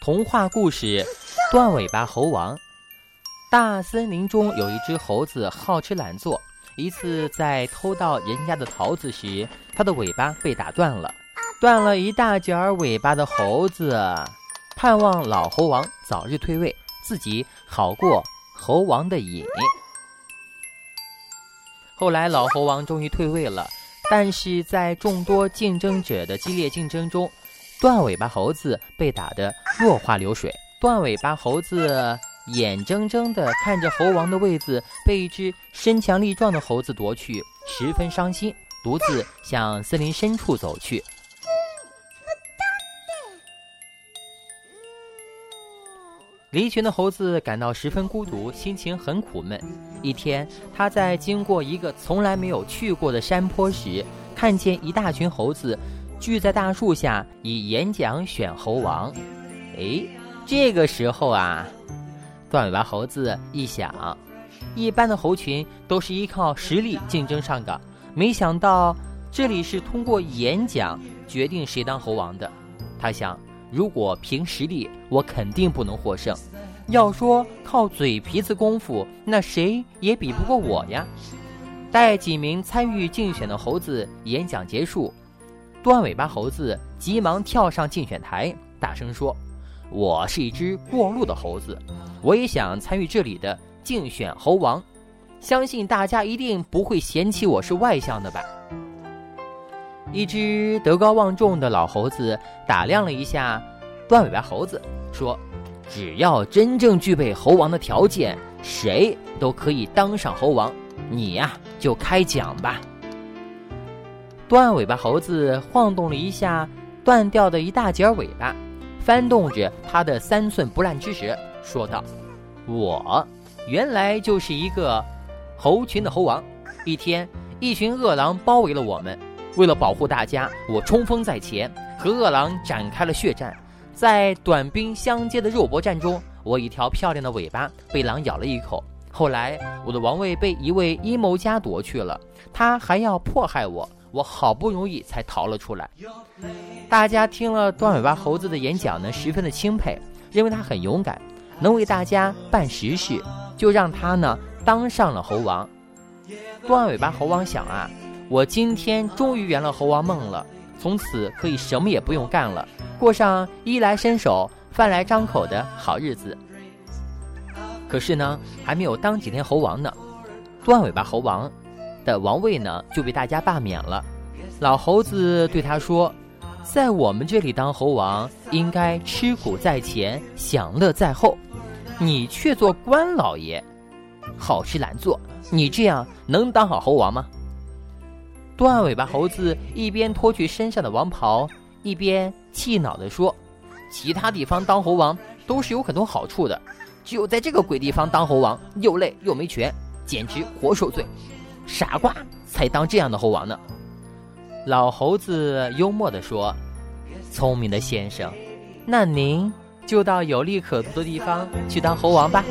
童话故事《断尾巴猴王》。大森林中有一只猴子好吃懒做，一次在偷盗人家的桃子时，它的尾巴被打断了。断了一大截儿尾巴的猴子，盼望老猴王早日退位，自己好过猴王的瘾。后来，老猴王终于退位了，但是在众多竞争者的激烈竞争中，断尾巴猴子被打得落花流水，断尾巴猴子眼睁睁地看着猴王的位子被一只身强力壮的猴子夺去，十分伤心，独自向森林深处走去。离群的猴子感到十分孤独，心情很苦闷。一天，他在经过一个从来没有去过的山坡时，看见一大群猴子。聚在大树下以演讲选猴王，哎，这个时候啊，断尾巴猴子一想，一般的猴群都是依靠实力竞争上岗，没想到这里是通过演讲决定谁当猴王的。他想，如果凭实力，我肯定不能获胜；要说靠嘴皮子功夫，那谁也比不过我呀。待几名参与竞选的猴子演讲结束。断尾巴猴子急忙跳上竞选台，大声说：“我是一只过路的猴子，我也想参与这里的竞选猴王，相信大家一定不会嫌弃我是外向的吧？”一只德高望重的老猴子打量了一下断尾巴猴子，说：“只要真正具备猴王的条件，谁都可以当上猴王。你呀，就开讲吧。”断尾巴猴子晃动了一下断掉的一大截尾巴，翻动着它的三寸不烂之舌，说道：“我原来就是一个猴群的猴王。一天，一群饿狼包围了我们，为了保护大家，我冲锋在前，和饿狼展开了血战。在短兵相接的肉搏战中，我一条漂亮的尾巴被狼咬了一口。后来，我的王位被一位阴谋家夺去了，他还要迫害我。”我好不容易才逃了出来。大家听了断尾巴猴子的演讲呢，十分的钦佩，认为他很勇敢，能为大家办实事，就让他呢当上了猴王。断尾巴猴王想啊，我今天终于圆了猴王梦了，从此可以什么也不用干了，过上衣来伸手、饭来张口的好日子。可是呢，还没有当几天猴王呢，断尾巴猴王。的王位呢就被大家罢免了。老猴子对他说：“在我们这里当猴王，应该吃苦在前，享乐在后。你却做官老爷，好吃懒做，你这样能当好猴王吗？”断尾巴猴子一边脱去身上的王袍，一边气恼地说：“其他地方当猴王都是有很多好处的，只有在这个鬼地方当猴王，又累又没权，简直活受罪。”傻瓜才当这样的猴王呢！老猴子幽默地说：“聪明的先生，那您就到有利可图的地方去当猴王吧。”